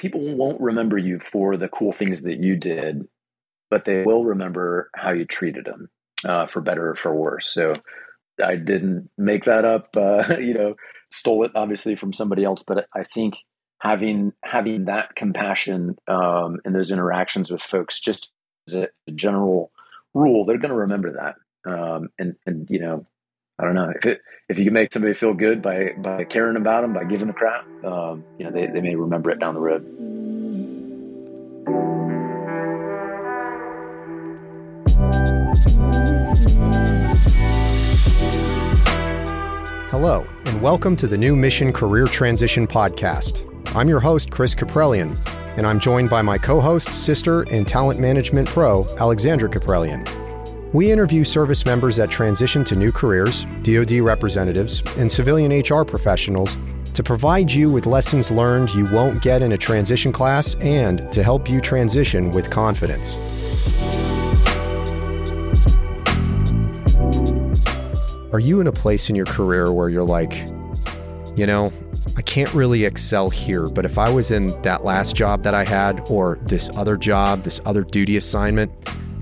people won't remember you for the cool things that you did, but they will remember how you treated them, uh, for better or for worse. So I didn't make that up. Uh, you know, stole it obviously from somebody else, but I think having having that compassion um, in those interactions with folks, just as a general rule, they're going to remember that. Um, and and you know, I don't know if it if you can make somebody feel good by by caring about them, by giving a crap, um, you know, they, they may remember it down the road. Hello, and welcome to the new Mission Career Transition Podcast. I'm your host, Chris Caprellian, and I'm joined by my co host, sister, and talent management pro, Alexandra Caprelian. We interview service members that transition to new careers, DoD representatives, and civilian HR professionals to provide you with lessons learned you won't get in a transition class and to help you transition with confidence. Are you in a place in your career where you're like, you know, I can't really excel here, but if I was in that last job that I had or this other job, this other duty assignment,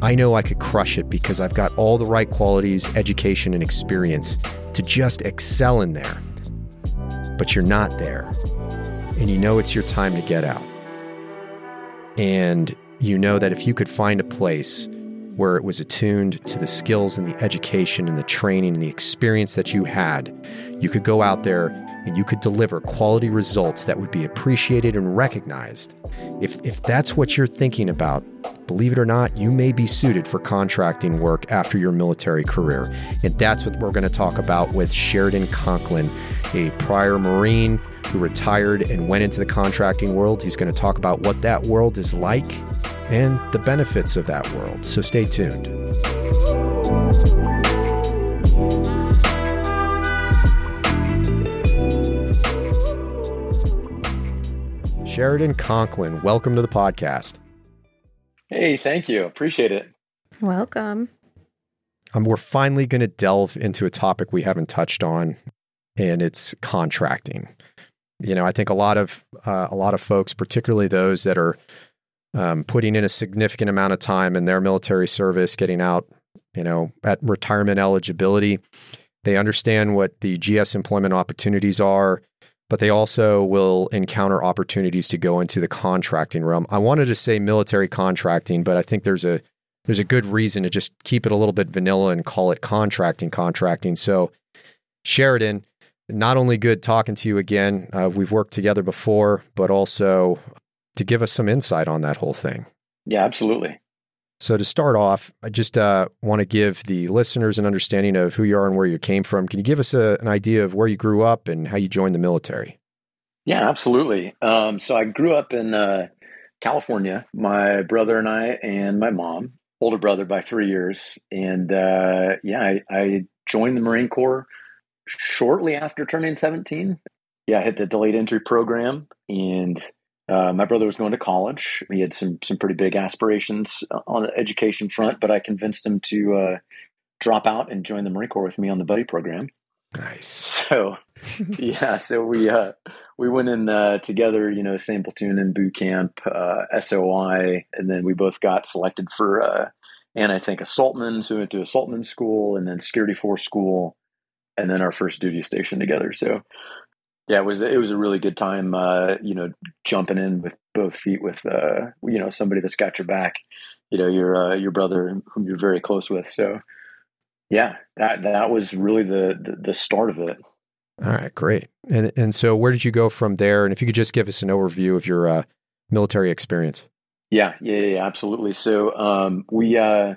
I know I could crush it because I've got all the right qualities, education, and experience to just excel in there. But you're not there. And you know it's your time to get out. And you know that if you could find a place where it was attuned to the skills and the education and the training and the experience that you had, you could go out there and you could deliver quality results that would be appreciated and recognized. If, if that's what you're thinking about, believe it or not, you may be suited for contracting work after your military career. And that's what we're going to talk about with Sheridan Conklin, a prior Marine who retired and went into the contracting world. He's going to talk about what that world is like and the benefits of that world. So stay tuned. Sheridan Conklin, welcome to the podcast. Hey, thank you. Appreciate it. Welcome. Um, we're finally going to delve into a topic we haven't touched on, and it's contracting. You know, I think a lot of uh, a lot of folks, particularly those that are um, putting in a significant amount of time in their military service, getting out, you know, at retirement eligibility. They understand what the GS employment opportunities are, but they also will encounter opportunities to go into the contracting realm. I wanted to say military contracting, but I think there's a there's a good reason to just keep it a little bit vanilla and call it contracting contracting. So Sheridan, not only good talking to you again. Uh, we've worked together before, but also to give us some insight on that whole thing. Yeah, absolutely. So, to start off, I just uh, want to give the listeners an understanding of who you are and where you came from. Can you give us a, an idea of where you grew up and how you joined the military? Yeah, absolutely. Um, so, I grew up in uh, California. My brother and I, and my mom, older brother by three years. And uh, yeah, I, I joined the Marine Corps shortly after turning 17. Yeah, I hit the delayed entry program and uh, my brother was going to college. He had some some pretty big aspirations on the education front, but I convinced him to uh, drop out and join the Marine Corps with me on the buddy program. Nice. So, yeah, so we uh, we went in uh, together, you know, same platoon in boot camp, uh, SOI, and then we both got selected for uh, anti-tank assaultmen. So we went to assaultman school and then security force school, and then our first duty station together. So yeah, it was it was a really good time. Uh, you know, jumping in with both feet with uh, you know somebody that's got your back. You know, your uh, your brother whom you're very close with. So, yeah, that that was really the the, the start of it. All right, great. And and so, where did you go from there? And if you could just give us an overview of your uh, military experience. Yeah, yeah, yeah, absolutely. So um, we uh,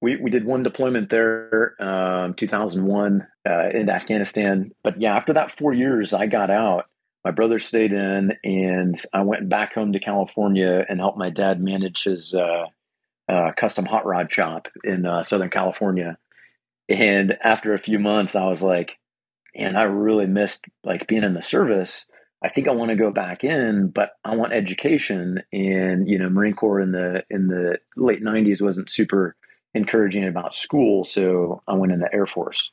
we we did one deployment there, um, 2001 uh, in Afghanistan. But yeah, after that four years, I got out. My brother stayed in, and I went back home to California and helped my dad manage his uh, uh, custom hot rod shop in uh, Southern California. And after a few months, I was like, "And I really missed like being in the service." I think I want to go back in, but I want education. And you know, Marine Corps in the in the late '90s wasn't super encouraging about school. So I went in the Air Force,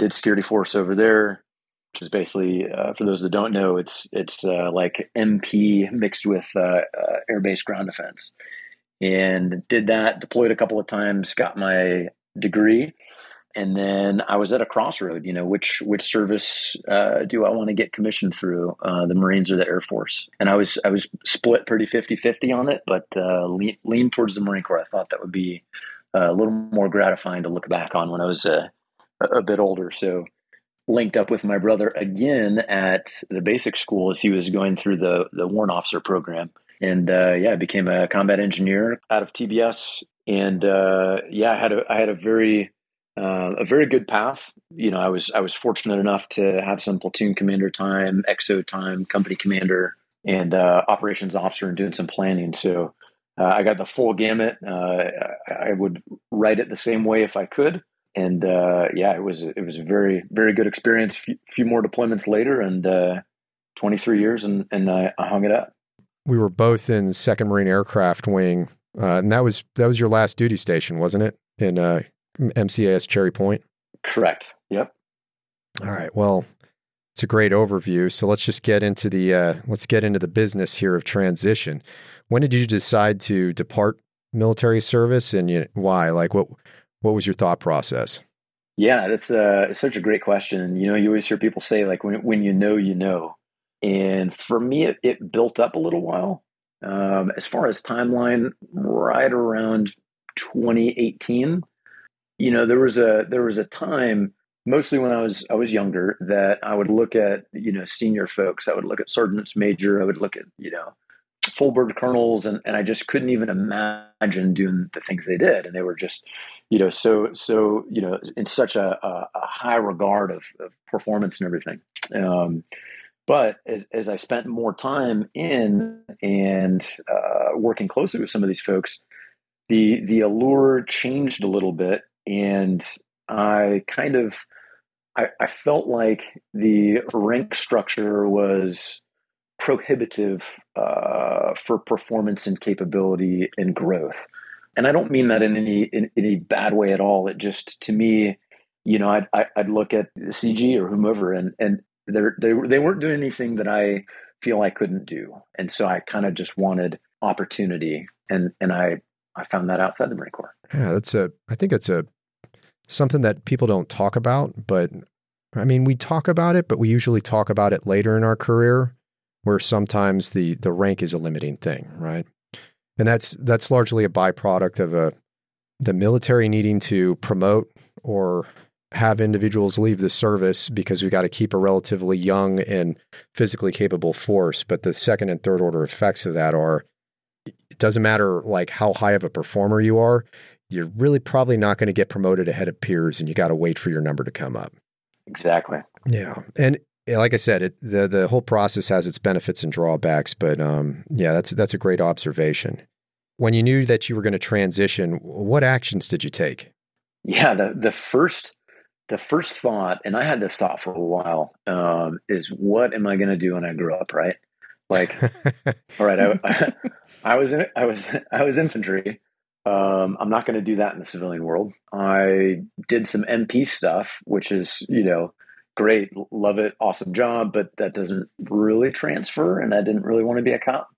did security force over there. which is basically uh, for those that don't know, it's it's uh, like MP mixed with uh, uh, air base ground defense, and did that. Deployed a couple of times, got my degree, and then I was at a crossroad. You know, which which service uh, do I want to get commissioned through, uh, the Marines or the Air Force? And I was I was split pretty 50-50 on it, but lean, lean towards the Marine Corps. I thought that would be a little more gratifying to look back on when I was a, a bit older. So linked up with my brother again at the basic school as he was going through the the warrant officer program. And uh, yeah, I became a combat engineer out of TBS. And uh, yeah, I had a I had a very uh, a very good path. You know, I was I was fortunate enough to have some platoon commander time, XO time, company commander, and uh, operations officer, and doing some planning. So uh, I got the full gamut. Uh, I would write it the same way if I could and uh, yeah, it was it was a very very good experience. A few, few, more deployments later, and uh, 23 years, and and I, I, hung it up. We were both in Second Marine Aircraft Wing, uh, and that was that was your last duty station, wasn't it? In MCAS uh, Cherry Point. Correct. Yep. All right. Well, it's a great overview. So let's just get into the uh, let's get into the business here of transition. When did you decide to depart military service, and you, why? Like what? What was your thought process? Yeah, that's uh, such a great question. You know, you always hear people say like, when when you know, you know. And for me, it, it built up a little while. Um, as far as timeline, right around 2018, you know, there was a there was a time, mostly when I was I was younger, that I would look at you know senior folks. I would look at sergeants major. I would look at you know bird colonels, and and I just couldn't even imagine doing the things they did. And they were just you know, so so you know, in such a, a, a high regard of, of, performance and everything. Um, but as, as I spent more time in and uh, working closely with some of these folks, the the allure changed a little bit, and I kind of I, I felt like the rank structure was prohibitive uh, for performance and capability and growth and I don't mean that in any in any bad way at all. It just to me, you know, I'd I'd look at CG or whomever, and and they they they weren't doing anything that I feel I couldn't do, and so I kind of just wanted opportunity, and and I I found that outside the Marine Corps. Yeah, that's a I think that's a something that people don't talk about, but I mean, we talk about it, but we usually talk about it later in our career, where sometimes the the rank is a limiting thing, right? and that's that's largely a byproduct of a the military needing to promote or have individuals leave the service because we got to keep a relatively young and physically capable force. But the second and third order effects of that are it doesn't matter like how high of a performer you are, you're really probably not going to get promoted ahead of peers and you got to wait for your number to come up. Exactly. Yeah. And like I said, it, the the whole process has its benefits and drawbacks, but um, yeah, that's that's a great observation when you knew that you were going to transition, what actions did you take? Yeah, the the first the first thought, and I had this thought for a while, um, is what am I going to do when I grow up? Right, like, all right, I, I, I, was in, I was I was infantry. Um, I'm not going to do that in the civilian world. I did some MP stuff, which is you know great, love it, awesome job, but that doesn't really transfer, and I didn't really want to be a cop.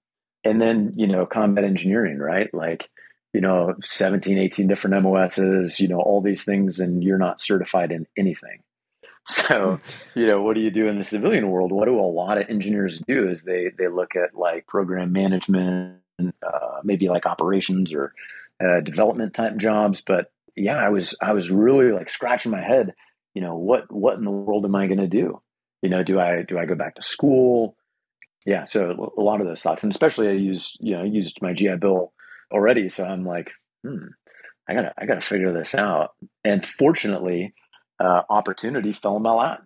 And then you know combat engineering right? Like you know 17 18 different mos's you know all these things and you're not certified in anything. So you know what do you do in the civilian world? What do a lot of engineers do is they they look at like program management uh, maybe like operations or uh, development type jobs but yeah i was i was really like scratching my head you know what what in the world am i going to do you know do i do i go back to school yeah, so a lot of those thoughts, and especially I used, you know, I used my GI Bill already, so I'm like, hmm, I gotta, I gotta figure this out. And fortunately, uh, opportunity fell in my lap.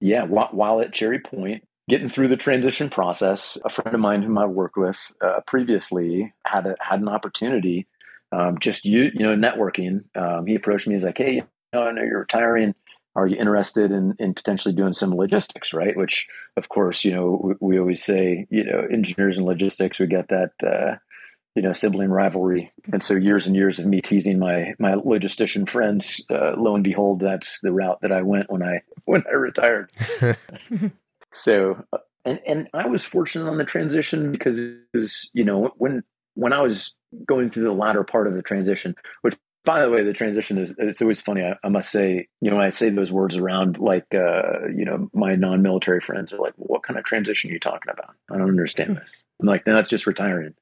Yeah, while, while, at Cherry Point, getting through the transition process, a friend of mine whom I worked with uh, previously had a, had an opportunity. Um, just you, you know, networking. Um, he approached me. He's like, "Hey, you know, I know you're retiring are you interested in, in potentially doing some logistics right which of course you know we, we always say you know engineers and logistics we get that uh, you know, sibling rivalry. And so years and years of me teasing my my logistician friends, uh, lo and behold, that's the route that I went when I when I retired. so, uh, and and I was fortunate on the transition because it was, you know, when when I was going through the latter part of the transition, which by the way, the transition is it's always funny. I, I, must say, you know, when I say those words around like uh, you know, my non-military friends are like, well, what kind of transition are you talking about? I don't understand this. I'm like, no, that's just retiring.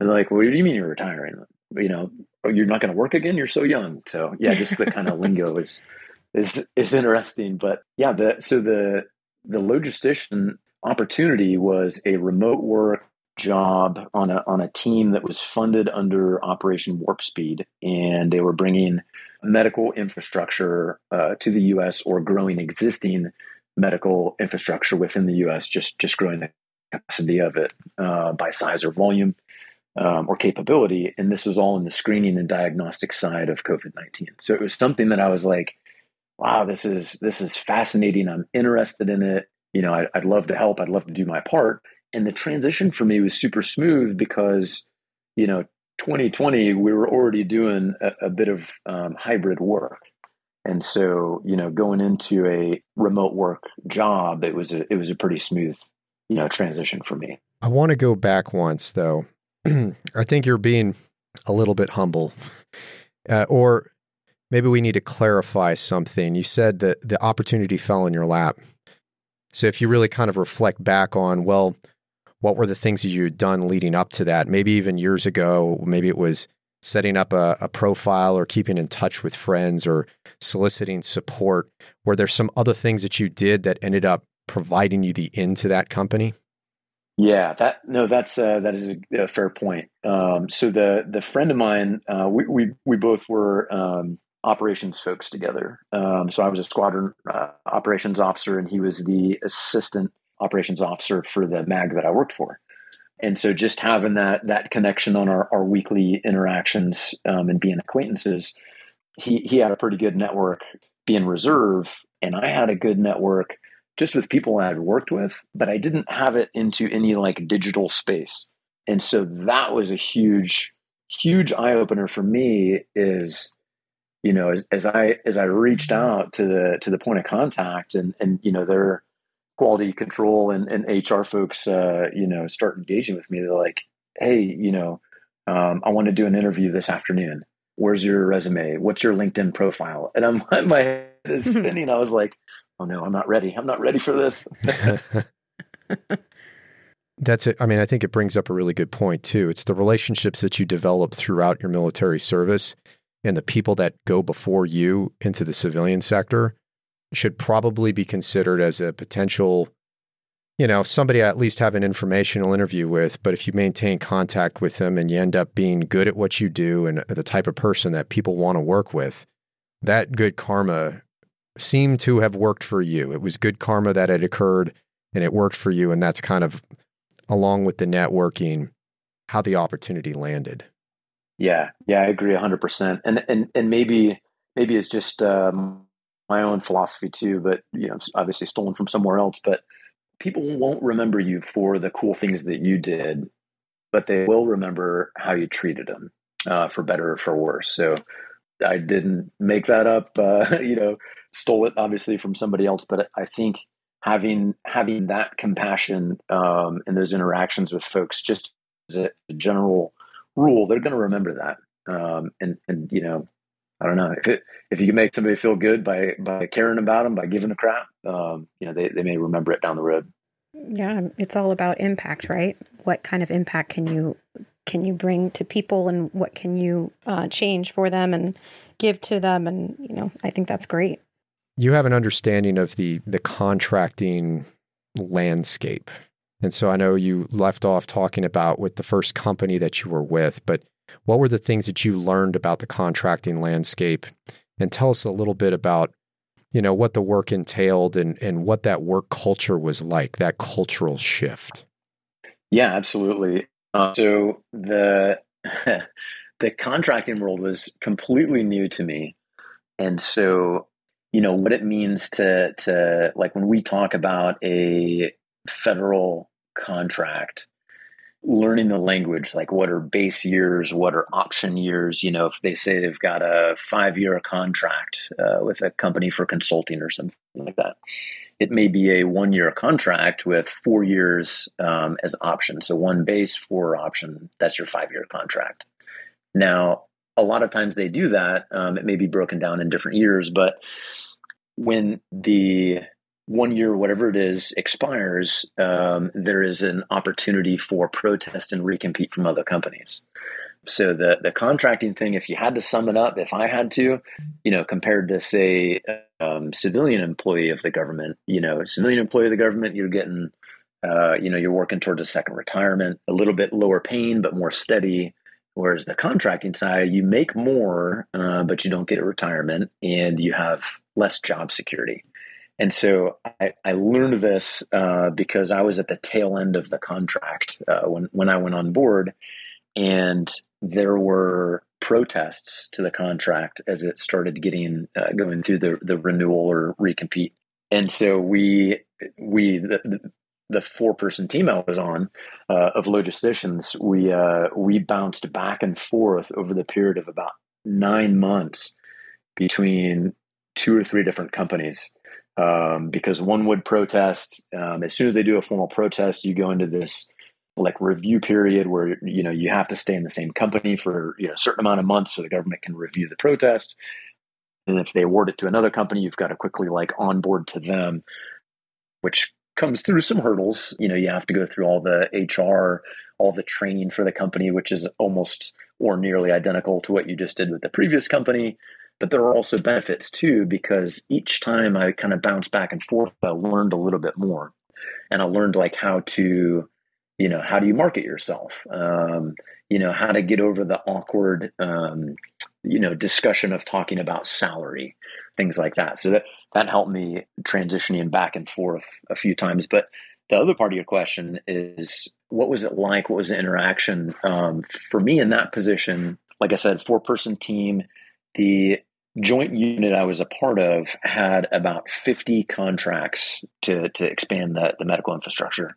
And they're like, well, what do you mean you're retiring? You know, oh, you're not going to work again? You're so young. So yeah, just the kind of lingo is is is interesting. But yeah, the so the the logistician opportunity was a remote work job on a on a team that was funded under Operation Warp Speed, and they were bringing medical infrastructure uh, to the U.S. or growing existing medical infrastructure within the U.S. Just just growing the capacity of it uh, by size or volume um, or capability. And this was all in the screening and diagnostic side of COVID nineteen. So it was something that I was like, "Wow, this is this is fascinating. I'm interested in it. You know, I, I'd love to help. I'd love to do my part." And the transition for me was super smooth because, you know, 2020 we were already doing a, a bit of um, hybrid work. And so, you know, going into a remote work job, it was a it was a pretty smooth, you know, transition for me. I want to go back once though. I think you're being a little bit humble, uh, or maybe we need to clarify something. You said that the opportunity fell in your lap. So if you really kind of reflect back on, well, what were the things that you had done leading up to that? Maybe even years ago, maybe it was setting up a, a, profile or keeping in touch with friends or soliciting support. Were there some other things that you did that ended up providing you the end to that company? Yeah, that no, that's uh, that is a, a fair point. Um, so the the friend of mine, uh, we, we we both were um, operations folks together. Um, so I was a squadron uh, operations officer, and he was the assistant operations officer for the MAG that I worked for. And so just having that that connection on our, our weekly interactions um, and being acquaintances, he he had a pretty good network being reserve, and I had a good network just with people I had worked with, but I didn't have it into any like digital space. And so that was a huge, huge eye opener for me is, you know, as, as I as I reached out to the to the point of contact and and you know, they're quality control and, and HR folks, uh, you know, start engaging with me. They're like, hey, you know, um, I want to do an interview this afternoon. Where's your resume? What's your LinkedIn profile? And I'm my head is spinning. I was like, oh no, I'm not ready. I'm not ready for this. That's it. I mean, I think it brings up a really good point too. It's the relationships that you develop throughout your military service and the people that go before you into the civilian sector should probably be considered as a potential, you know, somebody I at least have an informational interview with. But if you maintain contact with them and you end up being good at what you do and the type of person that people want to work with, that good karma seemed to have worked for you. It was good karma that had occurred and it worked for you. And that's kind of along with the networking, how the opportunity landed. Yeah, yeah, I agree hundred percent. And and and maybe maybe it's just um, my own philosophy too, but you know, obviously stolen from somewhere else. But people won't remember you for the cool things that you did, but they will remember how you treated them, uh, for better or for worse. So I didn't make that up. Uh, you know, stole it obviously from somebody else, but I think having having that compassion um, in those interactions with folks, just as a general rule, they're going to remember that. Um, and and you know I don't know if it if you can make somebody feel good by by caring about them by giving a crap, um, you know they they may remember it down the road. Yeah, it's all about impact, right? What kind of impact can you can you bring to people, and what can you uh, change for them and give to them? And you know, I think that's great. You have an understanding of the the contracting landscape, and so I know you left off talking about with the first company that you were with, but what were the things that you learned about the contracting landscape? And tell us a little bit about, you know, what the work entailed and, and what that work culture was like, that cultural shift. Yeah, absolutely. Uh, so the the contracting world was completely new to me. And so, you know, what it means to to like when we talk about a federal contract, learning the language, like what are base years, what are option years. You know, if they say they've got a five year contract uh, with a company for consulting or something like that, it may be a one year contract with four years um, as option. So one base, four option. That's your five year contract. Now, a lot of times they do that. Um, it may be broken down in different years, but when the one year, whatever it is, expires, um, there is an opportunity for protest and recompete from other companies. So the the contracting thing, if you had to sum it up, if I had to, you know, compared to say um, civilian employee of the government, you know, civilian employee of the government, you're getting, uh, you know, you're working towards a second retirement, a little bit lower pain but more steady. Whereas the contracting side, you make more, uh, but you don't get a retirement, and you have less job security. And so I, I learned this uh, because I was at the tail end of the contract uh, when when I went on board, and there were protests to the contract as it started getting uh, going through the the renewal or recompete. And so we we the, the, four person team I was on uh, of logisticians, we uh, we bounced back and forth over the period of about nine months between two or three different companies um, because one would protest. Um, as soon as they do a formal protest, you go into this like review period where you know you have to stay in the same company for you know a certain amount of months so the government can review the protest. And if they award it to another company, you've got to quickly like onboard to them, which comes through some hurdles. You know, you have to go through all the HR, all the training for the company, which is almost or nearly identical to what you just did with the previous company. But there are also benefits too, because each time I kind of bounce back and forth, I learned a little bit more. And I learned like how to, you know, how do you market yourself? Um, you know, how to get over the awkward, um, you know, discussion of talking about salary, things like that. So that, that helped me transitioning back and forth a few times. But the other part of your question is what was it like? What was the interaction? Um, for me in that position, like I said, four person team, the joint unit I was a part of had about 50 contracts to, to expand the, the medical infrastructure.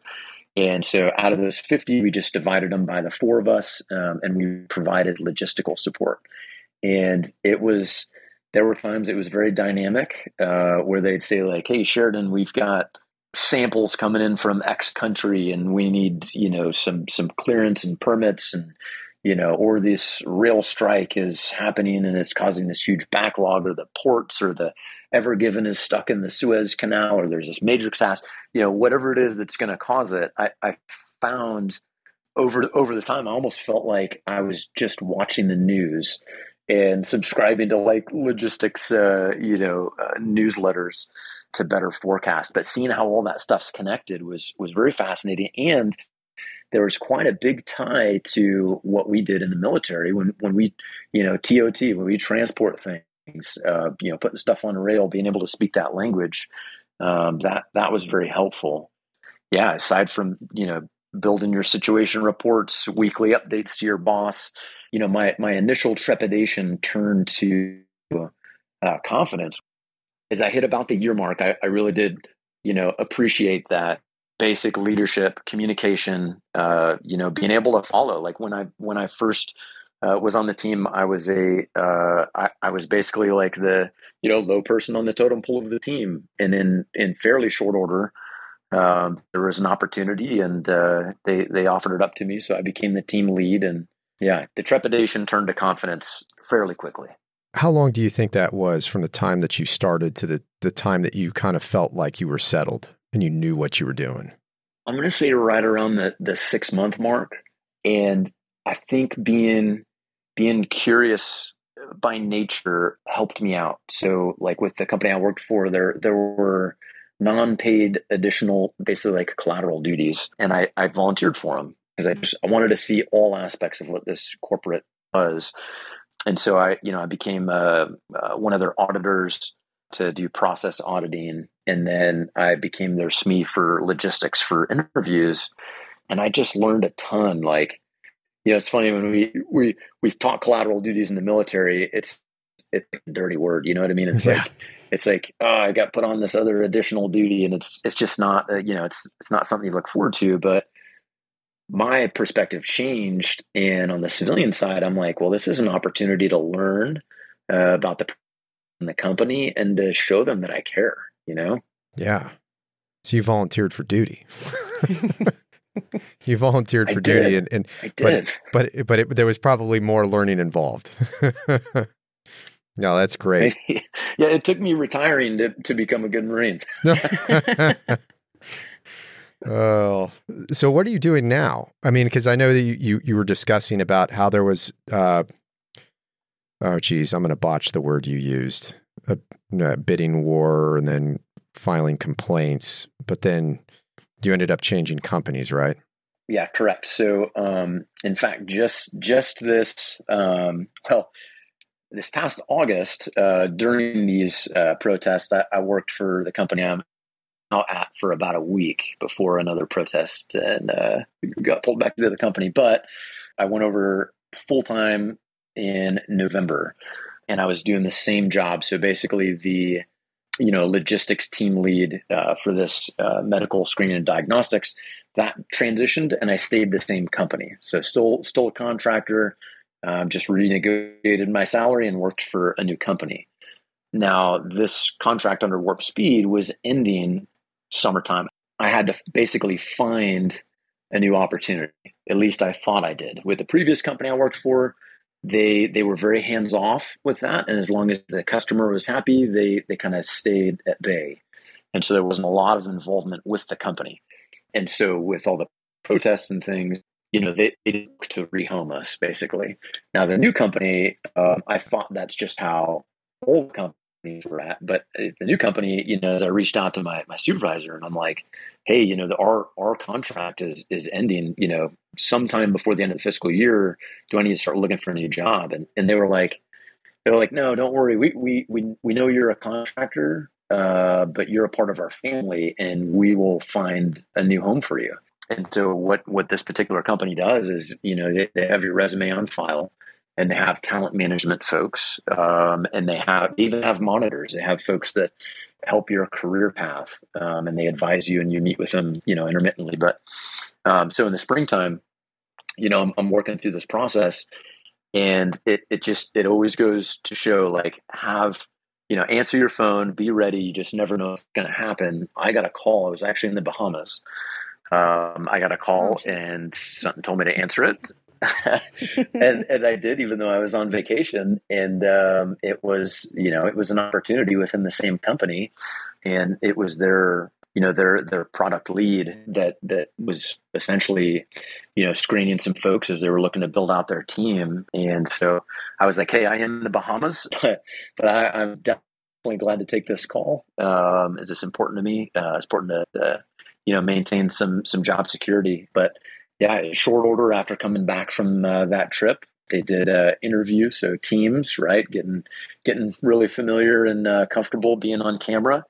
And so out of those 50, we just divided them by the four of us um, and we provided logistical support. And it was, there were times it was very dynamic uh, where they'd say, like, hey, Sheridan, we've got samples coming in from X country and we need, you know, some, some clearance and permits and you know, or this rail strike is happening and it's causing this huge backlog, or the ports or the Ever Given is stuck in the Suez Canal, or there's this major catastrophe, you know, whatever it is that's going to cause it. I, I found over over the time, I almost felt like I was just watching the news and subscribing to like logistics, uh, you know, uh, newsletters to better forecast. But seeing how all that stuff's connected was was very fascinating and there was quite a big tie to what we did in the military when when we you know TOT when we transport things uh, you know putting stuff on rail being able to speak that language um, that that was very helpful. Yeah aside from you know building your situation reports weekly updates to your boss you know my my initial trepidation turned to uh, confidence. As I hit about the year mark I, I really did you know appreciate that basic leadership, communication, uh, you know, being able to follow. Like when I when I first uh, was on the team, I was a uh, I, I was basically like the you know low person on the totem pole of the team, and in in fairly short order, um, there was an opportunity, and uh, they they offered it up to me, so I became the team lead, and yeah, the trepidation turned to confidence fairly quickly. How long do you think that was from the time that you started to the the time that you kind of felt like you were settled? And you knew what you were doing? I'm going to say right around the, the six month mark. And I think being, being curious by nature helped me out. So like with the company I worked for, there, there were non-paid additional, basically like collateral duties. And I, I volunteered for them because I just, I wanted to see all aspects of what this corporate was. And so I, you know, I became uh, uh, one of their auditors to do process auditing and then I became their SME for logistics for interviews. And I just learned a ton. Like, you know, it's funny when we we we've taught collateral duties in the military. It's it's a dirty word. You know what I mean? It's yeah. like it's like oh, I got put on this other additional duty, and it's it's just not uh, you know it's it's not something you look forward to. But my perspective changed. And on the civilian side, I'm like, well, this is an opportunity to learn uh, about the the company and to show them that I care. You know? Yeah. So you volunteered for duty. you volunteered for I duty, did. and, and I but did. but but it, there was probably more learning involved. no, that's great. yeah, it took me retiring to, to become a good Marine. oh, so what are you doing now? I mean, because I know that you, you you were discussing about how there was. Uh, oh, geez, I'm going to botch the word you used. A, a bidding war, and then filing complaints, but then you ended up changing companies, right? Yeah, correct. So, um, in fact, just just this um, well, this past August, uh, during these uh, protests, I, I worked for the company I'm now at for about a week before another protest and uh, got pulled back to the other company. But I went over full time in November, and I was doing the same job. So basically, the you know logistics team lead uh, for this uh, medical screening and diagnostics that transitioned, and I stayed the same company. So still still a contractor. Um, just renegotiated my salary and worked for a new company. Now, this contract under Warp Speed was ending summertime. I had to basically find a new opportunity. At least I thought I did. With the previous company I worked for, they they were very hands off with that, and as long as the customer was happy, they they kind of stayed at bay. And so there wasn't a lot of involvement with the company. And so with all the protests and things, you know, they, they look to rehome us basically. Now the new company, um, I thought that's just how old companies were at, but the new company, you know, as I reached out to my my supervisor and I'm like, hey, you know, the our our contract is is ending, you know, sometime before the end of the fiscal year. Do I need to start looking for a new job? And and they were like, they were like, no, don't worry, we we we we know you're a contractor. Uh, but you're a part of our family, and we will find a new home for you. And so, what what this particular company does is, you know, they, they have your resume on file, and they have talent management folks, um, and they have they even have monitors. They have folks that help your career path, um, and they advise you, and you meet with them, you know, intermittently. But um, so in the springtime, you know, I'm, I'm working through this process, and it it just it always goes to show like have you know answer your phone, be ready. You just never know what's going to happen. I got a call. I was actually in the Bahamas. Um, I got a call Oh, and something told me to answer it. and and I did, even though I was on vacation. And um, it was, you know, it was an opportunity within the same company, and it was their, you know, their their product lead that that was essentially, you know, screening some folks as they were looking to build out their team. And so I was like, hey, I am in the Bahamas, but I, I'm definitely glad to take this call. Um, is this important to me? Uh, it's important to, to you know maintain some some job security, but yeah, short order after coming back from uh, that trip, they did an interview. So teams, right, getting getting really familiar and uh, comfortable being on camera.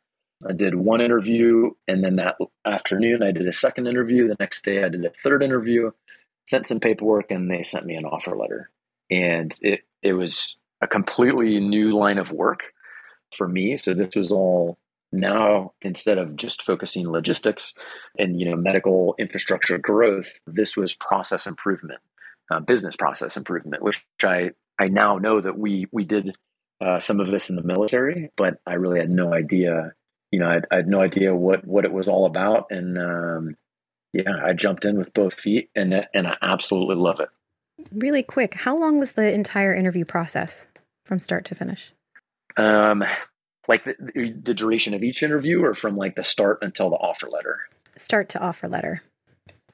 I did one interview, and then that afternoon I did a second interview. The next day I did a third interview, sent some paperwork, and they sent me an offer letter. And it it was a completely new line of work for me. So this was all now instead of just focusing logistics and you know medical infrastructure growth this was process improvement uh, business process improvement which i i now know that we we did uh, some of this in the military but i really had no idea you know i, I had no idea what what it was all about and um, yeah i jumped in with both feet and and i absolutely love it Really quick, how long was the entire interview process from start to finish? um like the, the duration of each interview or from like the start until the offer letter Start to offer letter.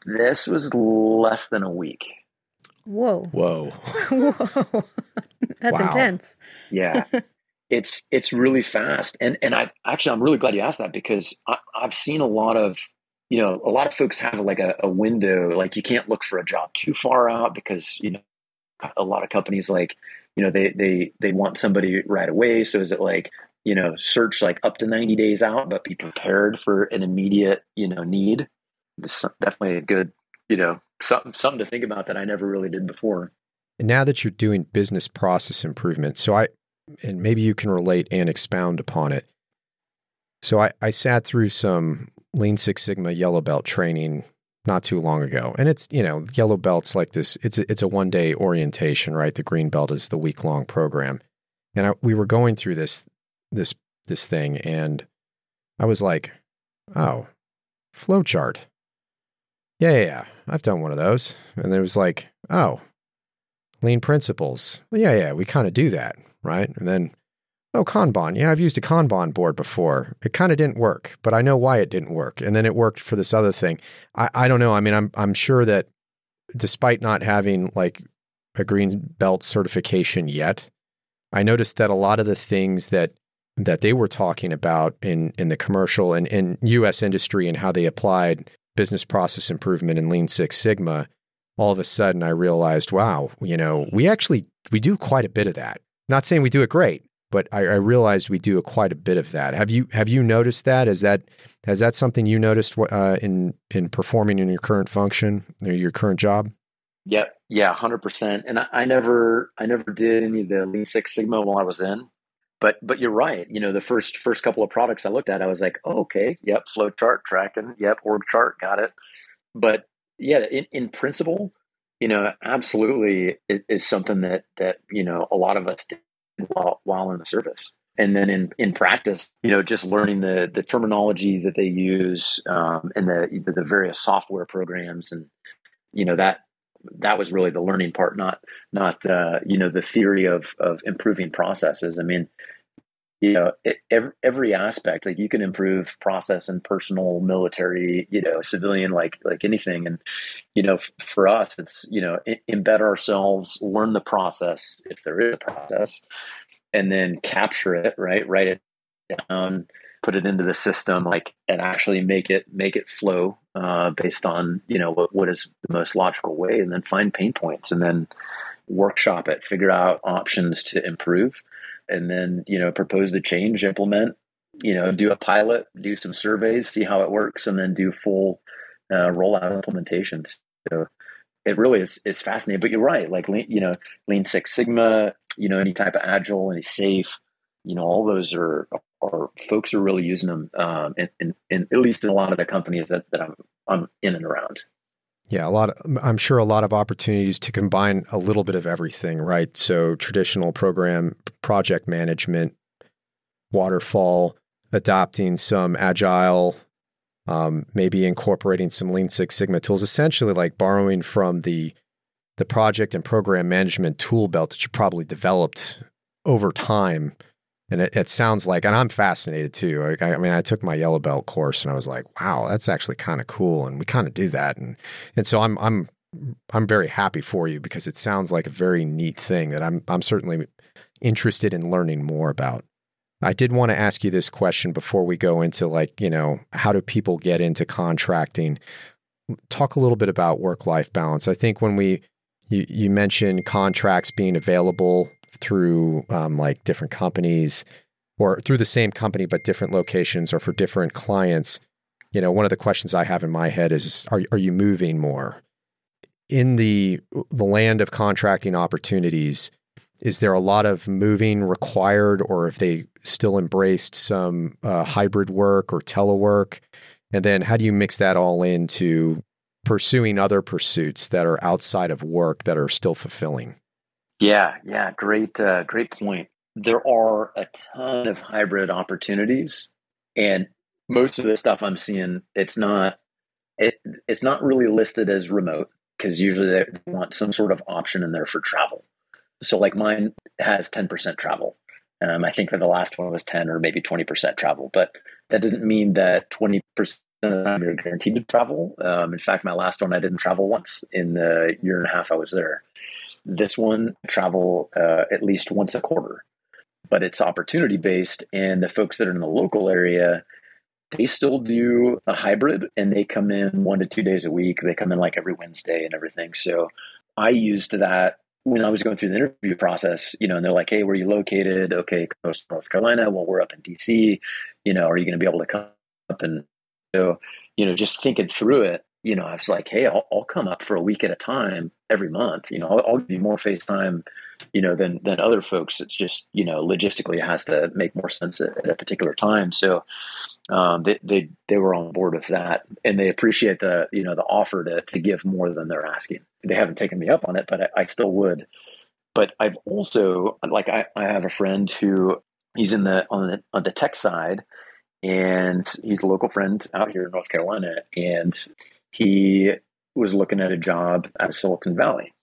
this was less than a week Whoa. Whoa. Whoa. That's Wow. intense. yeah it's it's really fast and and i actually i'm really glad you asked that because I, i've seen a lot of you know a lot of folks have like a, a window like you can't look for a job too far out because you know a lot of companies like you know they they they want somebody right away so is it like you know search like up to 90 days out but be prepared for an immediate you know need it's definitely a good you know something something to think about that i never really did before And now that you're doing business process improvement, so I, and maybe you can relate and expound upon it. So I, I sat through some Lean Six Sigma Yellow Belt training not too long ago. And it's, you know, yellow belts like this, it's a, it's a one day orientation, right? The green belt is the week long program. And I, we were going through this, this, this thing. And I was like, oh, flowchart. Yeah, yeah, yeah. I've done one of those. And it was like, oh, lean principles. Well, yeah, yeah, we kind of do that, right? And then Oh, Kanban. Yeah, I've used a Kanban board before. It kind of didn't work, but I know why it didn't work. And then it worked for this other thing. I, I don't know. I mean, I'm I'm sure that despite not having like a green belt certification yet, I noticed that a lot of the things that that they were talking about in in the commercial and in US industry and how they applied business process improvement and lean six sigma, all of a sudden I realized, wow, you know, we actually we do quite a bit of that. Not saying we do it great, but I, I, realized we do a, quite a bit of that. Have you have you noticed that? Is that has that something you noticed uh, in in performing in your current function or your current job? Yep, yeah, hundred percent. And I, I, never I never did any of the Lean Six Sigma while I was in. But but you're right. You know, the first first couple of products I looked at, I was like, oh, okay, yep, flow chart tracking, yep, org chart, got it. But yeah, in, in principle, you know, absolutely it is something that that you know a lot of us did while while in the service. And then in, in practice, you know, just learning the the terminology that they use um, and the the various software programs, and you know that that was really the learning part, not not uh, you know the theory of of improving processes. I mean, you know every, every aspect like you can improve process and personal military you know civilian like like anything and you know f- for us it's you know I- embed ourselves learn the process if there is a process and then capture it right write it down put it into the system like and actually make it make it flow uh, based on you know what, what is the most logical way and then find pain points and then workshop it figure out options to improve and then you know propose the change implement you know do a pilot do some surveys see how it works and then do full uh, rollout implementations. So it really is, is fascinating but you're right like you know lean six sigma you know any type of agile any SAFe you know all those are are folks are really using them um, in, at least in a lot of the companies that, that I'm I'm in and around yeah, a lot. Of, I'm sure a lot of opportunities to combine a little bit of everything, right? So traditional program project management, waterfall, adopting some agile, um, maybe incorporating some Lean Six Sigma tools. Essentially, like borrowing from the the project and program management tool belt that you probably developed over time and it, it, sounds like, and I'm fascinated too. I, I, mean, I took my yellow belt course, and I was like, "Wow, that's actually kind of cool." And we kind of do that, and and so I'm I'm I'm very happy for you because it sounds like a very neat thing that I'm I'm certainly interested in learning more about. I did want to ask you this question before we go into like you know how do people get into contracting. Talk a little bit about work life balance. I think when we you, you mentioned contracts being available through um, like different companies or through the same company but different locations or for different clients you know one of the questions i have in my head is are, are you moving more? In the the land of contracting opportunities is there a lot of moving required or have they still embraced some uh, hybrid work or telework? And then how do you mix that all into pursuing other pursuits that are outside of work that are still fulfilling yeah, yeah, great, uh, great point. There are a ton of hybrid opportunities, and most of the stuff I'm seeing, it's not, it, it's not really listed as remote because usually they want some sort of option in there for travel. So, like mine has 10% travel. Um, I think that the last one was 10 or maybe 20% travel, but that doesn't mean that 20% of the time you're guaranteed to travel. Um, in fact, my last one, I didn't travel once in the year and a half I was there. This one travel uh, at least once a quarter, but it's opportunity based. And the folks that are in the local area, they still do a hybrid and they come in one to two days a week. They come in like every Wednesday and everything. So I used that when I was going through the interview process, you know, and they're like, Hey, where are you located? Okay, coast North Carolina. Well, we're up in DC. You know, are you going to be able to come up? And so, you know, just thinking through it, you know, I was like, hey, I'll, I'll come up for a week at a time every month. You know, I'll, I'll give you more FaceTime, you know, than than other folks. It's just you know, logistically, it has to make more sense at, at a particular time. So um, they, they they were on board with that, and they appreciate the you know the offer to to give more than they're asking. They haven't taken me up on it, but I, I still would. But I've also like I, I have a friend who he's in the on the on the tech side, and he's a local friend out here in North Carolina, and he was looking at a job at Silicon Valley,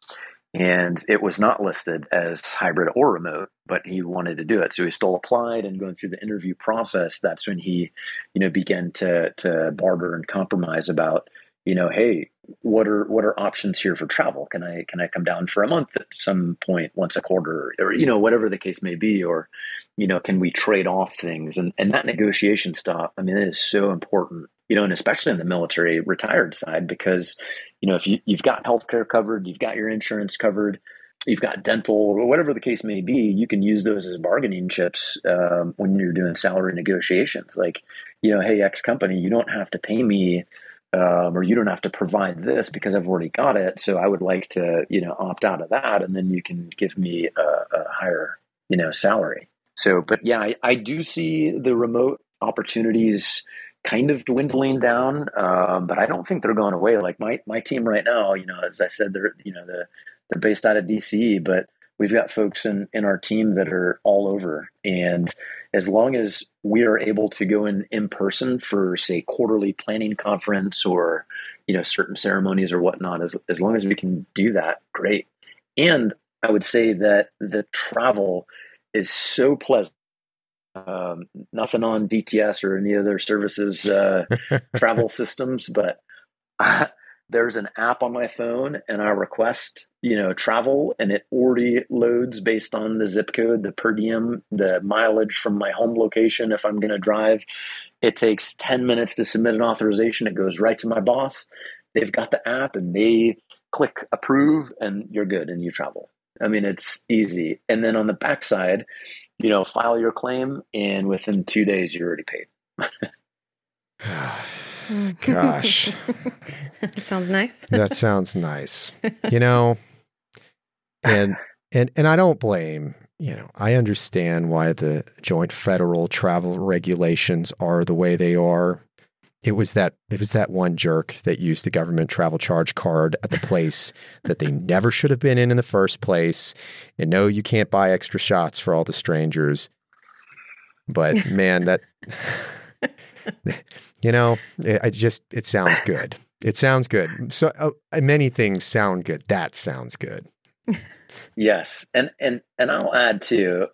and it was not listed as hybrid or remote but he wanted to do it. So he still applied and going through the interview process that's when he you know began to to barter and compromise about you know hey what are what are options here for travel? Can i can i come down for a month at some point once a quarter? Or you know whatever the case may be or you know can we trade off things? And and that negotiation stuff i mean it is so important you know and especially on the military retired side because you know if you, you've got healthcare covered you've got your insurance covered you've got dental whatever the case may be you can use those as bargaining chips um, when you're doing salary negotiations like you know hey x company you don't have to pay me um, or you don't have to provide this because I've already got it. So I would like to, you know, opt out of that, and then you can give me a, a higher, you know, salary. So, but yeah, I, I, do see the remote opportunities kind of dwindling down, um, but I don't think they're going away. Like my my team right now, you know, as I said, they're you know the they're based out of DC, but we've got folks in, in our team that are all over. And as long as we are able to go in in person for, say, quarterly planning conference or, you know, certain ceremonies or whatnot, as, as long as we can do that, great. And I would say that the travel is so pleasant. Um, nothing on DTS or any other services uh, travel systems, but I, there's an app on my phone and I request, you know, travel and it already loads based on the zip code, the per diem, the mileage from my home location if I'm going to drive. It takes 10 minutes to submit an authorization. It goes right to my boss. They've got the app and they click approve and you're good and you travel. I mean, it's easy. And then on the backside, you know, file your claim and within two days you're already paid. Gosh. That sounds nice. that sounds nice. You know, and and and I don't blame, you know, I understand why the joint federal travel regulations are the way they are. It was that it was that one jerk that used the government travel charge card at the place that they never should have been in in the first place. And no, you can't buy extra shots for all the strangers. But man, that you know, it, I just it sounds good. It sounds good. So uh, many things sound good. That sounds good. yes, and and and I'll add too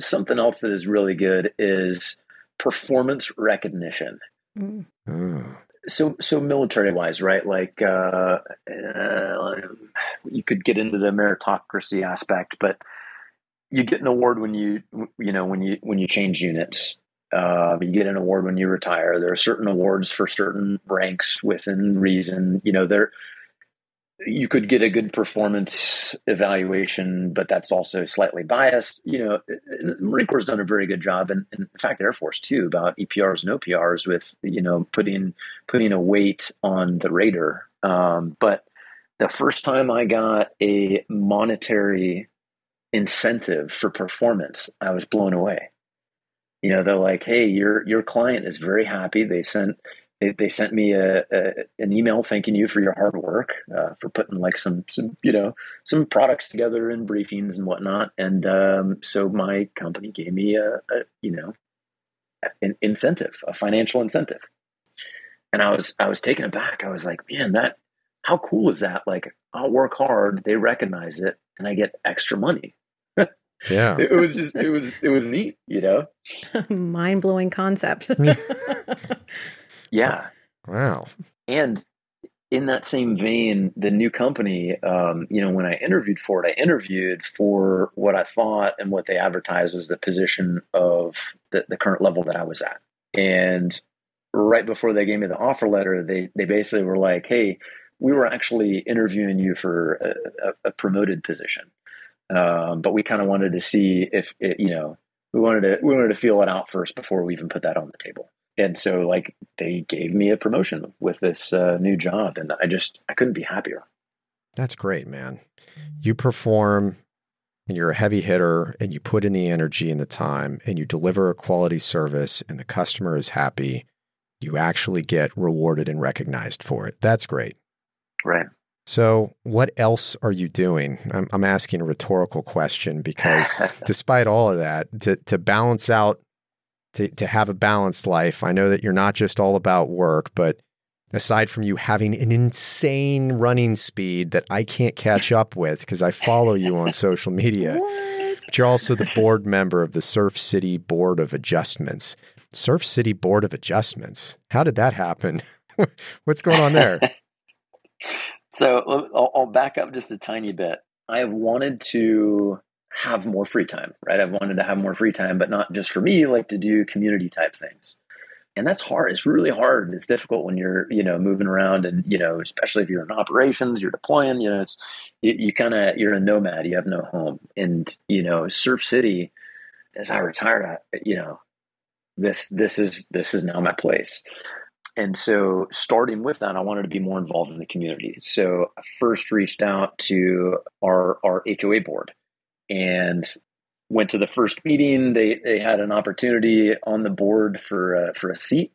something else that is really good is performance recognition. Mm. So so military wise, right? Like uh, uh, you could get into the meritocracy aspect, but you get an award when you you know when you when you change units uh, you get an award when you retire. There are certain awards for certain ranks within reason. You know, there you could get a good performance evaluation, but that's also slightly biased. You know, Marine Corps has done a very good job, and, and, in fact, Air Force too, about EPRs and OPRs with you know putting putting a weight on the rater. Um, but the first time I got a monetary incentive for performance, I was blown away you know they're like hey your your client is very happy they sent they, they sent me a, a, an email thanking you for your hard work uh, for putting like some some you know some products together and briefings and whatnot and um, so my company gave me a, a you know an incentive a financial incentive and i was i was taken aback i was like man that how cool is that like i'll work hard they recognize it and i get extra money yeah. It was just it was it was neat, you know? Mind blowing concept. Yeah. Wow. And in that same vein, the new company, um, you know, when I interviewed for it, I interviewed for what I thought and what they advertised was the position of the, the current level that I was at. And right before they gave me the offer letter, they they basically were like, "Hey, we were actually interviewing you for a, a, a promoted position." Um, but we kind of wanted to see if it, you know we wanted to we wanted to feel it out first before we even put that on the table. And so like they gave me a promotion with this uh, new job, and I just I couldn't be happier. That's great, man. You perform and you're a heavy hitter and you put in the energy and the time and you deliver a quality service and the customer is happy, you actually get rewarded and recognized for it. That's great. Right. So, what else are you doing? I'm, I'm asking a rhetorical question because despite all of that, to, to balance out, to, to have a balanced life, I know that you're not just all about work, but aside from you having an insane running speed that I can't catch up with because I follow you on social media. But you're also the board member of the Surf City Board of Adjustments. Surf City Board of Adjustments. How did that happen? What's going on there? so I'll, I'll back up just a tiny bit. I have wanted to have more free time, right? I've wanted to have more free time, but not just for me, like to do community type things and that's hard. It's really hard. It's difficult when you're, you know, moving around and, you know, especially if you're in operations, you're deploying, you know, it's, you, you kind of, you're a nomad, you have no home. And, you know, Surf City, as I retired, I, you know, this, this is, this is now my place. And so starting with that, I wanted to be more involved in the community. So I first reached out to our, our HOA board and went to the first meeting. They they had an opportunity on the board for uh, for a seat,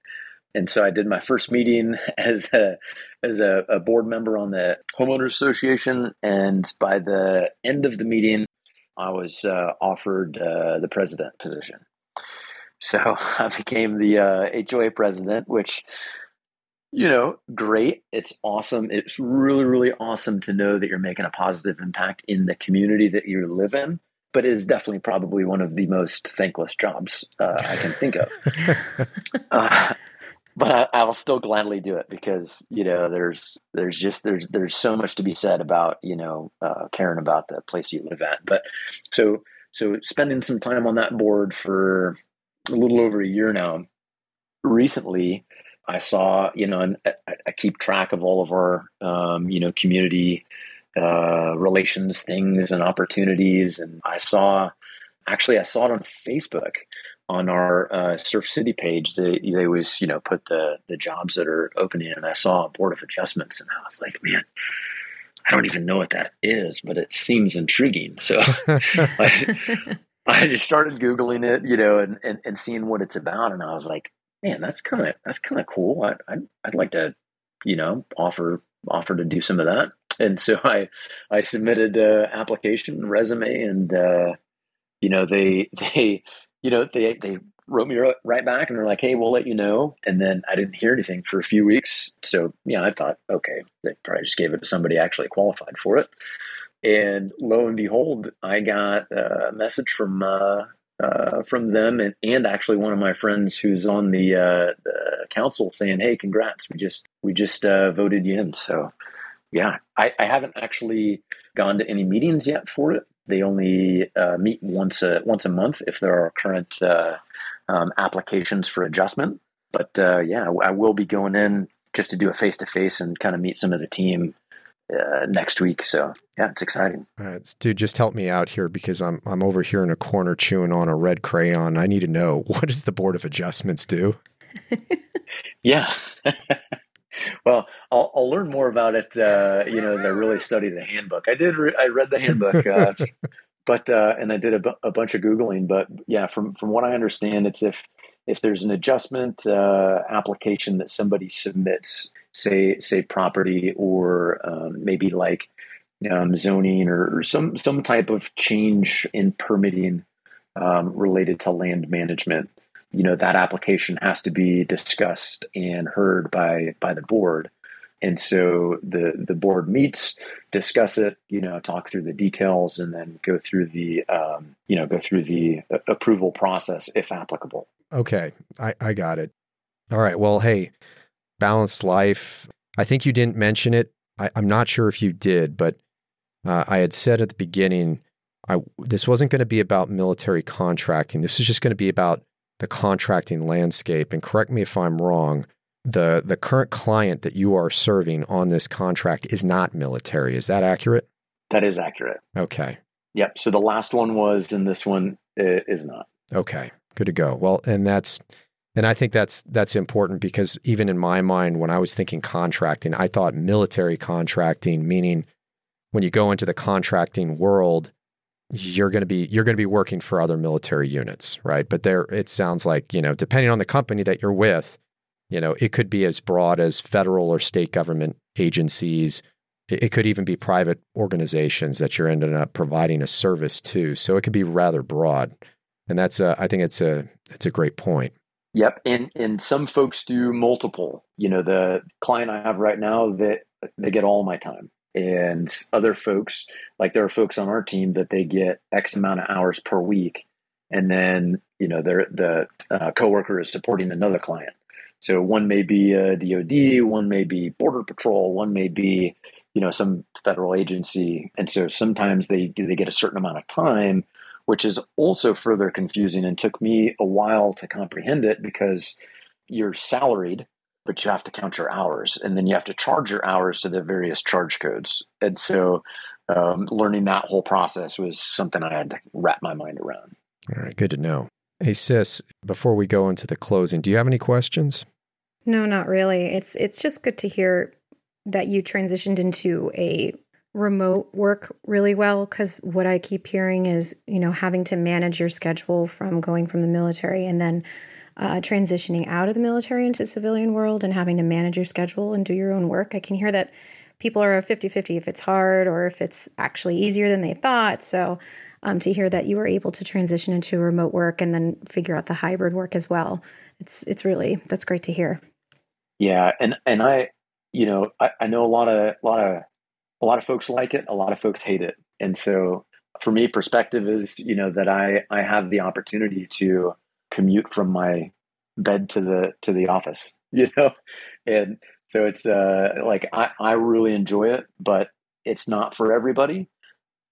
and so I did my first meeting as a as a, a, board member on the homeowners association. And by the end of the meeting, I was uh, offered uh, the president position. So I became the HOA uh, president, which you know, great. It's awesome. It's really, really awesome to know that you're making a positive impact in the community that you live in but it is definitely probably one of the most thankless jobs uh, I can think of. uh, but I, will still gladly do it because you know there's there's just there's there's so much to be said about you know uh, caring about the place you live at. But so so spending some time on that board for a little over a year now. Recently, I saw you know and I, I keep track of all of our um, you know community uh, relations things and opportunities. And I saw, actually, I saw it on Facebook on our uh, Surf City page. They they was you know put the the jobs that are opening, and I saw a board of adjustments, and I was like, man. I don't even know what that is, but it seems intriguing. So I, I just started googling it, you know, and, and, and seeing what it's about, and I was like, man, that's kind of that's kind of cool. I, I'd, I'd like to, you know, offer offer to do some of that. And so I I submitted a application resume and uh, you know they they you know they they wrote me right back and they're like hey we'll let you know. And then I didn't hear anything for a few weeks. So yeah I thought okay they probably just gave it to somebody actually qualified for it. And lo and behold I got a message from uh, uh, from them and, and actually one of my friends who's on the, uh, the council saying, "Hey, congrats! We just we just uh, voted you in." So yeah, I, I, haven't actually gone to any meetings yet for it. They only uh, meet once a once a month if there are current uh, um, applications for adjustment. But uh, yeah, I will be going in just to do a face to face and kind of meet some of the team uh, next week. So yeah, it's exciting. All right. Dude, just help me out here because I'm I'm over here in a corner chewing on a red crayon. I need to know what does the board of adjustments do? yeah. well, I'll, I'll, learn more about it, uh, you know, as I really study the handbook. I did, re- I read the handbook, uh, but, uh, and I did a, bu- a, bunch of Googling, but yeah, from, from what I understand, it's if, if there's an adjustment, uh, application that somebody submits, say, say property or, um, maybe like, um, zoning or, some, some type of change in permitting, um, related to land management, you know that application has to be discussed and heard by by the board. And so the the board meets discuss it you know talk through the details and then go through the um, you know go through the approval process if applicable. Okay. I i got it. All right. Well hey balanced life i think you didn't mention it I, i'm not sure if you did but uh, i had said at the beginning I, this wasn't going to be about military contracting this is just going to be about the contracting landscape. And correct me if I'm wrong, the the current client that you are serving on this contract is not military. Is that accurate? That is accurate. Okay. Yep. So the last one was, and this one is not. Okay. Good to go. Well, and that's And I think that's that's important because even in my mind, when I was thinking contracting, I thought military contracting, meaning when you go into the contracting world, you're going to be you're going to be working for other military units, right? But there, it sounds like you know, depending on the company that you're with, you know, it could be as broad as federal or state government agencies. It, could even be private organizations that you're ending up providing a service to. So it could be rather broad, and that's a, I think it's a it's a great point. Yep, and and some folks do multiple. You know, the client I have right now that they get all my time, and other folks like there are folks on our team that they get X amount of hours per week, and then you know they're the uh, coworker is supporting another client. So one may be a DoD, one may be Border Patrol, one may be you know some federal agency, and so sometimes they they get a certain amount of time which is also further confusing and took me a while to comprehend it because you're salaried, but you have to count your hours and then you have to charge your hours to the various charge codes. And so um, learning that whole process was something I had to wrap my mind around. All right, good to know. Hey sis, before we go into the closing, do you have any questions? No, not really. It's it's just good to hear that you transitioned into a remote work really well because what I keep hearing is, you know, having to manage your schedule from going from the military and then uh, transitioning out of the military into the civilian world and having to manage your schedule and do your own work. I can hear that people are 50 50 if it's hard or if it's actually easier than they thought. So, um, to hear that you were able to transition into remote work and then figure out the hybrid work as well, it's it's really that's great to hear. Yeah, and and I, you know, I, I know a lot of a lot of a lot of folks like it, a lot of folks hate it. And so for me, perspective is, you know, that I, I have the opportunity to commute from my bed to the, to the office, you know? And so it's, uh, like, I, I really enjoy it, but it's not for everybody.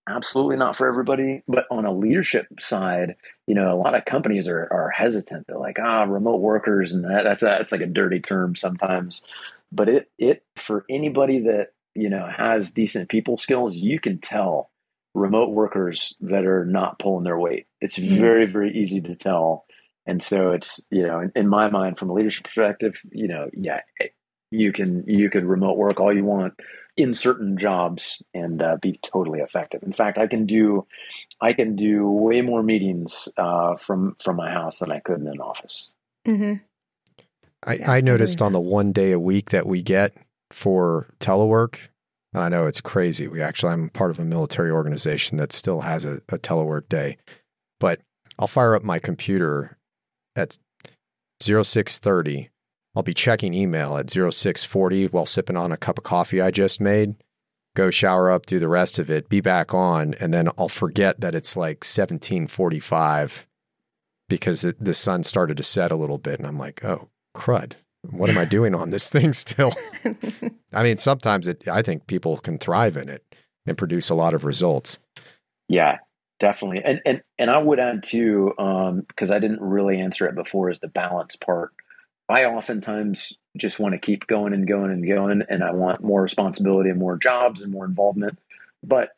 Absolutely not for everybody. But on a leadership side, you know, a lot of companies are, are hesitant. They're like, ah, remote workers. And that, that's, that's like a dirty term sometimes. But it, it, for anybody that you know has decent people skills, you can tell remote workers that are not pulling their weight. It's mm-hmm. very very easy to tell. And so it's you know in, in, my mind from a leadership perspective, you know, yeah, you can you can remote work all you want in certain jobs and uh, be totally effective. In fact, I can do I can do way more meetings uh, from from my house than I could in an office. Mm-hmm. I, I noticed on the one day a week that we get for telework. And I know it's crazy. We actually, I'm part of a military organization that still has a, a telework day. But I'll fire up my computer at 0630. I'll be checking email at 0640 while sipping on a cup of coffee I just made. Go shower up, do the rest of it, be back on, and then I'll forget that it's like 1745 because the, the sun started to set a little bit. And I'm like, oh, crud what am I doing on this thing still? I mean, sometimes it, I think people can thrive in it and produce a lot of results. Yeah, definitely. And and and I would add too, um, because I didn't really answer it before, is the balance part. I oftentimes just want to keep going and going and going, and I want more responsibility and more jobs and more involvement. But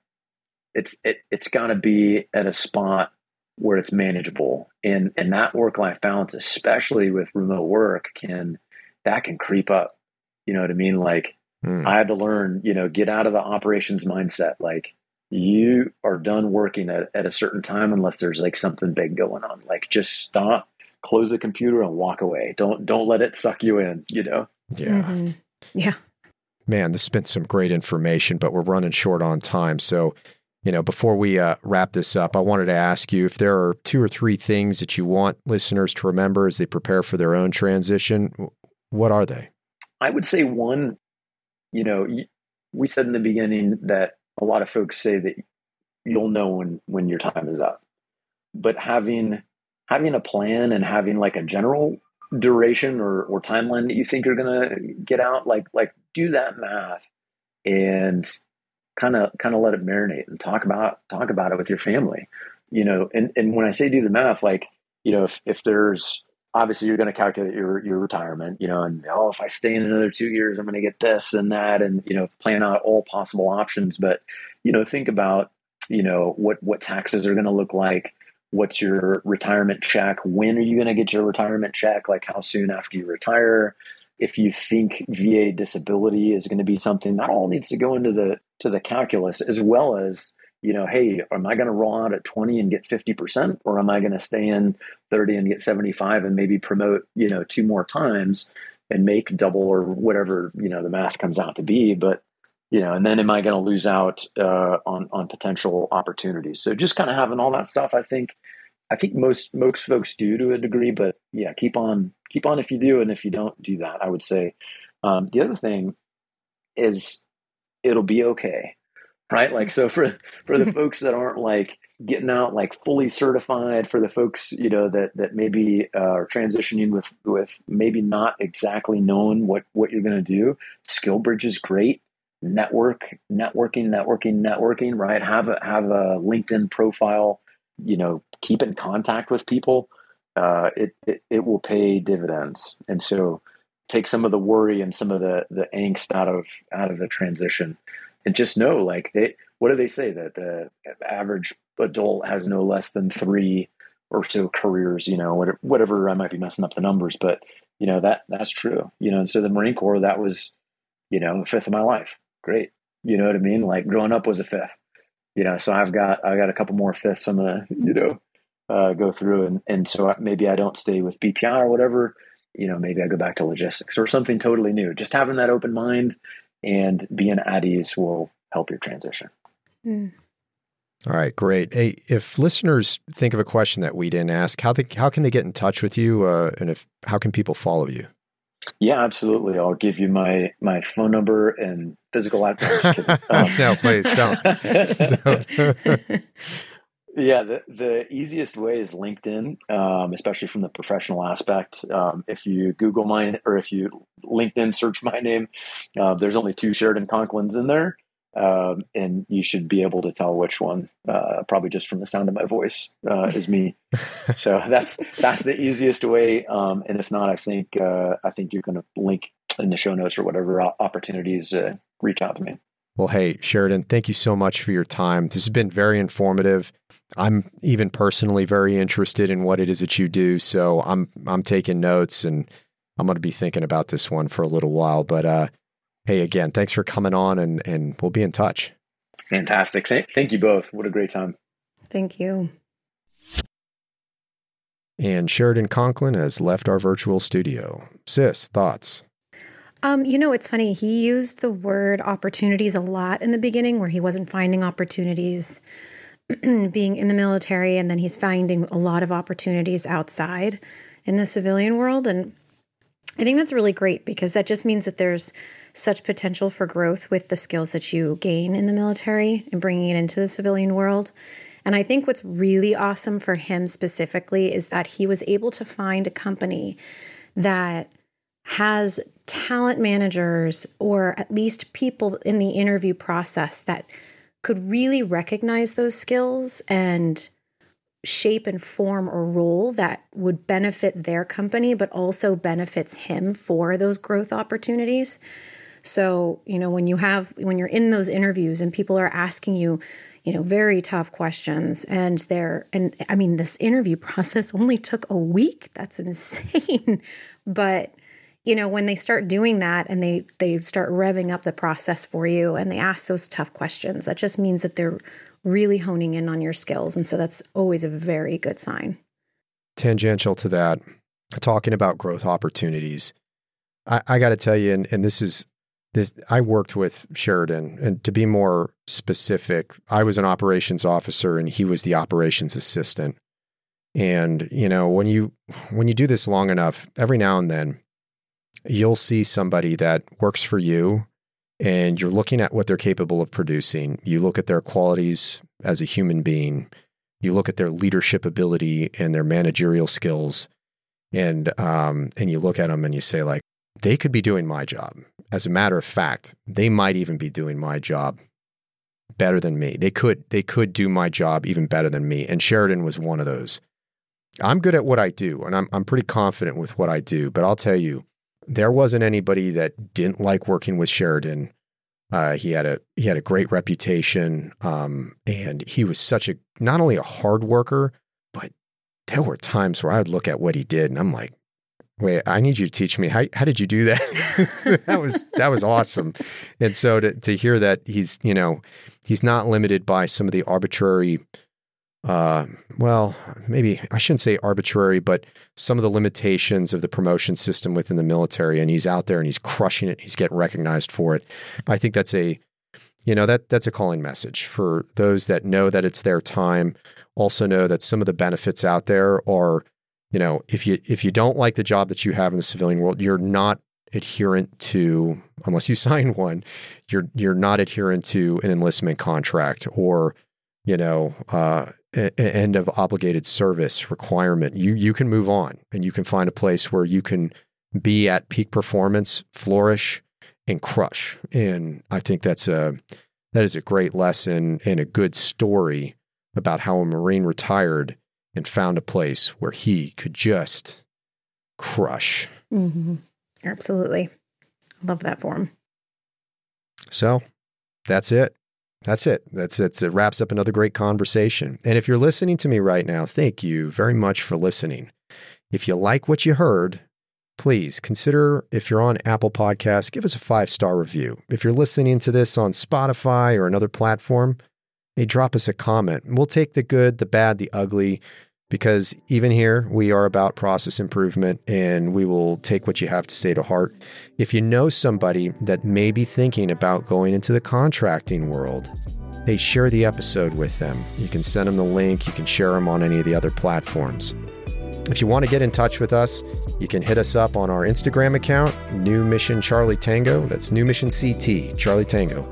it's it it's got to be at a spot where it's manageable, and and that work life balance, especially with remote work, can that can creep up. You know what I mean? Like mm. I had to learn, you know, get out of the operations mindset. Like you are done working at, at a certain time unless there's like something big going on. Like just stop, close the computer and walk away. Don't don't let it suck you in, you know? Yeah. Mm-hmm. Yeah. Man, this has been some great information, but we're running short on time. So you know, before we uh, wrap this up, I wanted to ask you if there are two or three things that you want listeners to remember as they prepare for their own transition. What are they? I would say one, you know, we said in the beginning that a lot of folks say that you'll know when when your time is up. But having having a plan and having like a general duration or, or timeline that you think you're gonna get out, like like do that math and kind of kind of let it marinate and talk about talk about it with your family. You know, and, and when I say do the math, like, you know, if, if there's obviously you're going to calculate your your retirement, you know, and oh, if I stay in another two years, I'm going to get this and that, and you know, plan out all possible options. But you know, think about you know what what taxes are going to look like, what's your retirement check? When are you going to get your retirement check? Like how soon after you retire? If you think VA disability is going to be something that all needs to go into the to the calculus as well as you know, hey, am I going to roll out at 20 and get 50% or am I going to stay in 30 and get 75 and maybe promote, you know, two more times and make double or whatever, you know, the math comes out to be, but you know, and then am I going to lose out uh, on on potential opportunities? So just kind of having all that stuff, I think, I think most most folks do to a degree, but yeah, keep on keep on if you do, and if you don't do that, I would say. Um, the other thing is it'll be okay, right? Like so for for the folks that aren't like getting out like fully certified, for the folks you know that that maybe uh, are transitioning with with maybe not exactly knowing what what you're going to do, SkillBridge is great network, networking, networking, networking, right? Have a have a LinkedIn profile, you know, keep in contact with people. Uh, it, it it will pay dividends. And so take some of the worry and some of the the angst out of out of the transition. And just know like they what do they say that the average adult has no less than three or so careers, you know, whatever, whatever I might be messing up the numbers, but you know, that that's true. You know, and so the Marine Corps, that was, you know, a fifth of my life great. You know what I mean? Like growing up was a fifth. You know, so I've got I got a couple more fifths I'm gonna you know uh, go through, and and so maybe I don't stay with BPI or whatever. You know, maybe I go back to logistics or something totally new. Just having that open mind and being at ease will help your transition. Mm. All right, great. Hey, if listeners think of a question that we didn't ask, how they, how can they get in touch with you, uh, and if how can people follow you? Yeah, absolutely. I'll give you my my phone number and physical address. Um, no, please don't. don't. yeah, the the easiest way is LinkedIn, um, especially from the professional aspect. Um, if you Google my or if you LinkedIn search my name, uh, there's only two Sheridan Conklins in there um, and you should be able to tell which one, uh, probably just from the sound of my voice, uh, is me. so that's that's the easiest way. Um, and if not, I think uh, I think you can link in the show notes or whatever opportunities. reach out to me. Well, hey Sheridan, thank you so much for your time. This has been very informative. I'm even personally very interested in what it is that you do, so I'm I'm taking notes and I'm going to be thinking about this one for a little while. But uh, hey, again, thanks for coming on and, and we'll be in touch. Fantastic. Th- thank you both. What a great time. Thank you. And Sheridan Conklin has left our virtual studio. Sis, thoughts? Um, you know, it's funny. He used the word opportunities a lot in the beginning where he wasn't finding opportunities being in the military, and then he's finding a lot of opportunities outside in the civilian world. And I think that's really great because that just means that there's such potential for growth with the skills that you gain in the military and bringing it into the civilian world. And I think what's really awesome for him specifically is that he was able to find a company that has talent managers or at least people in the interview process that could really recognize those skills and shape and form a role that would benefit their company, but also benefits him for those growth opportunities. So, you know, when you have, when you're in those interviews and people are asking you, you know, very tough questions and they're, and I mean, this interview process only took a week. That's insane. but, you know, when they start doing that and they, they start revving up the process for you and they ask those tough questions, that just means that they're really honing in on your skills. And so that's always a very good sign. Tangential to that, talking about growth opportunities, I, I got to tell you, and, and this is this I worked with Sheridan, and to be more specific, I was an operations officer and he was the operations assistant. And you know, when you when you do this long enough, every now and then you'll see somebody that works for you and you're looking at what they're capable of producing. You look at their qualities as a human being. You look at their leadership ability and their managerial skills, and um, and you look at them and you say like, they could be doing my job. As a matter of fact, they might even be doing my job better than me. They could they could do my job even better than me. And Sheridan was one of those. I'm good at what I do, and I'm I'm pretty confident with what I do. But I'll tell you, there wasn't anybody that didn't like working with Sheridan. Uh, he had a he had a great reputation, um, and he was such a not only a hard worker, but there were times where I'd look at what he did and I'm like, wait, I need you to teach me how how did you do that? that was that was awesome. And so to to hear that he's, you know, he's not limited by some of the arbitrary uh, well, maybe I shouldn't say arbitrary, but some of the limitations of the promotion system within the military, and he's out there and he's crushing it. He's getting recognized for it. I think that's a, you know, that that's a calling message for those that know that it's their time. Also know that some of the benefits out there are, you know, if you if you don't like the job that you have in the civilian world, you're not adherent to unless you sign one, you're you're not adherent to an enlistment contract or you know, uh, end of obligated service requirement, you you can move on and you can find a place where you can be at peak performance, flourish, and crush. And I think that's a that is a great lesson and a good story about how a Marine retired and found a place where he could just crush. Mm-hmm. Absolutely. I love that for him. So that's it. That's it. That's it. It wraps up another great conversation. And if you're listening to me right now, thank you very much for listening. If you like what you heard, please consider if you're on Apple Podcasts, give us a five star review. If you're listening to this on Spotify or another platform, hey, drop us a comment. We'll take the good, the bad, the ugly because even here we are about process improvement and we will take what you have to say to heart. If you know somebody that may be thinking about going into the contracting world, hey, share the episode with them. You can send them the link, you can share them on any of the other platforms. If you want to get in touch with us, you can hit us up on our Instagram account, New Mission Charlie Tango. That's New Mission CT, Charlie Tango.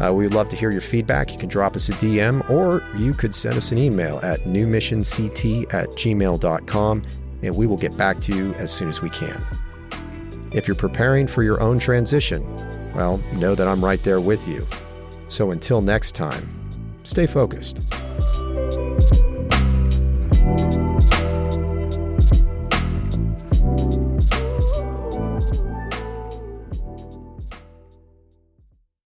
Uh, we'd love to hear your feedback. You can drop us a DM or you could send us an email at newmissionct at gmail.com and we will get back to you as soon as we can. If you're preparing for your own transition, well, know that I'm right there with you. So until next time, stay focused.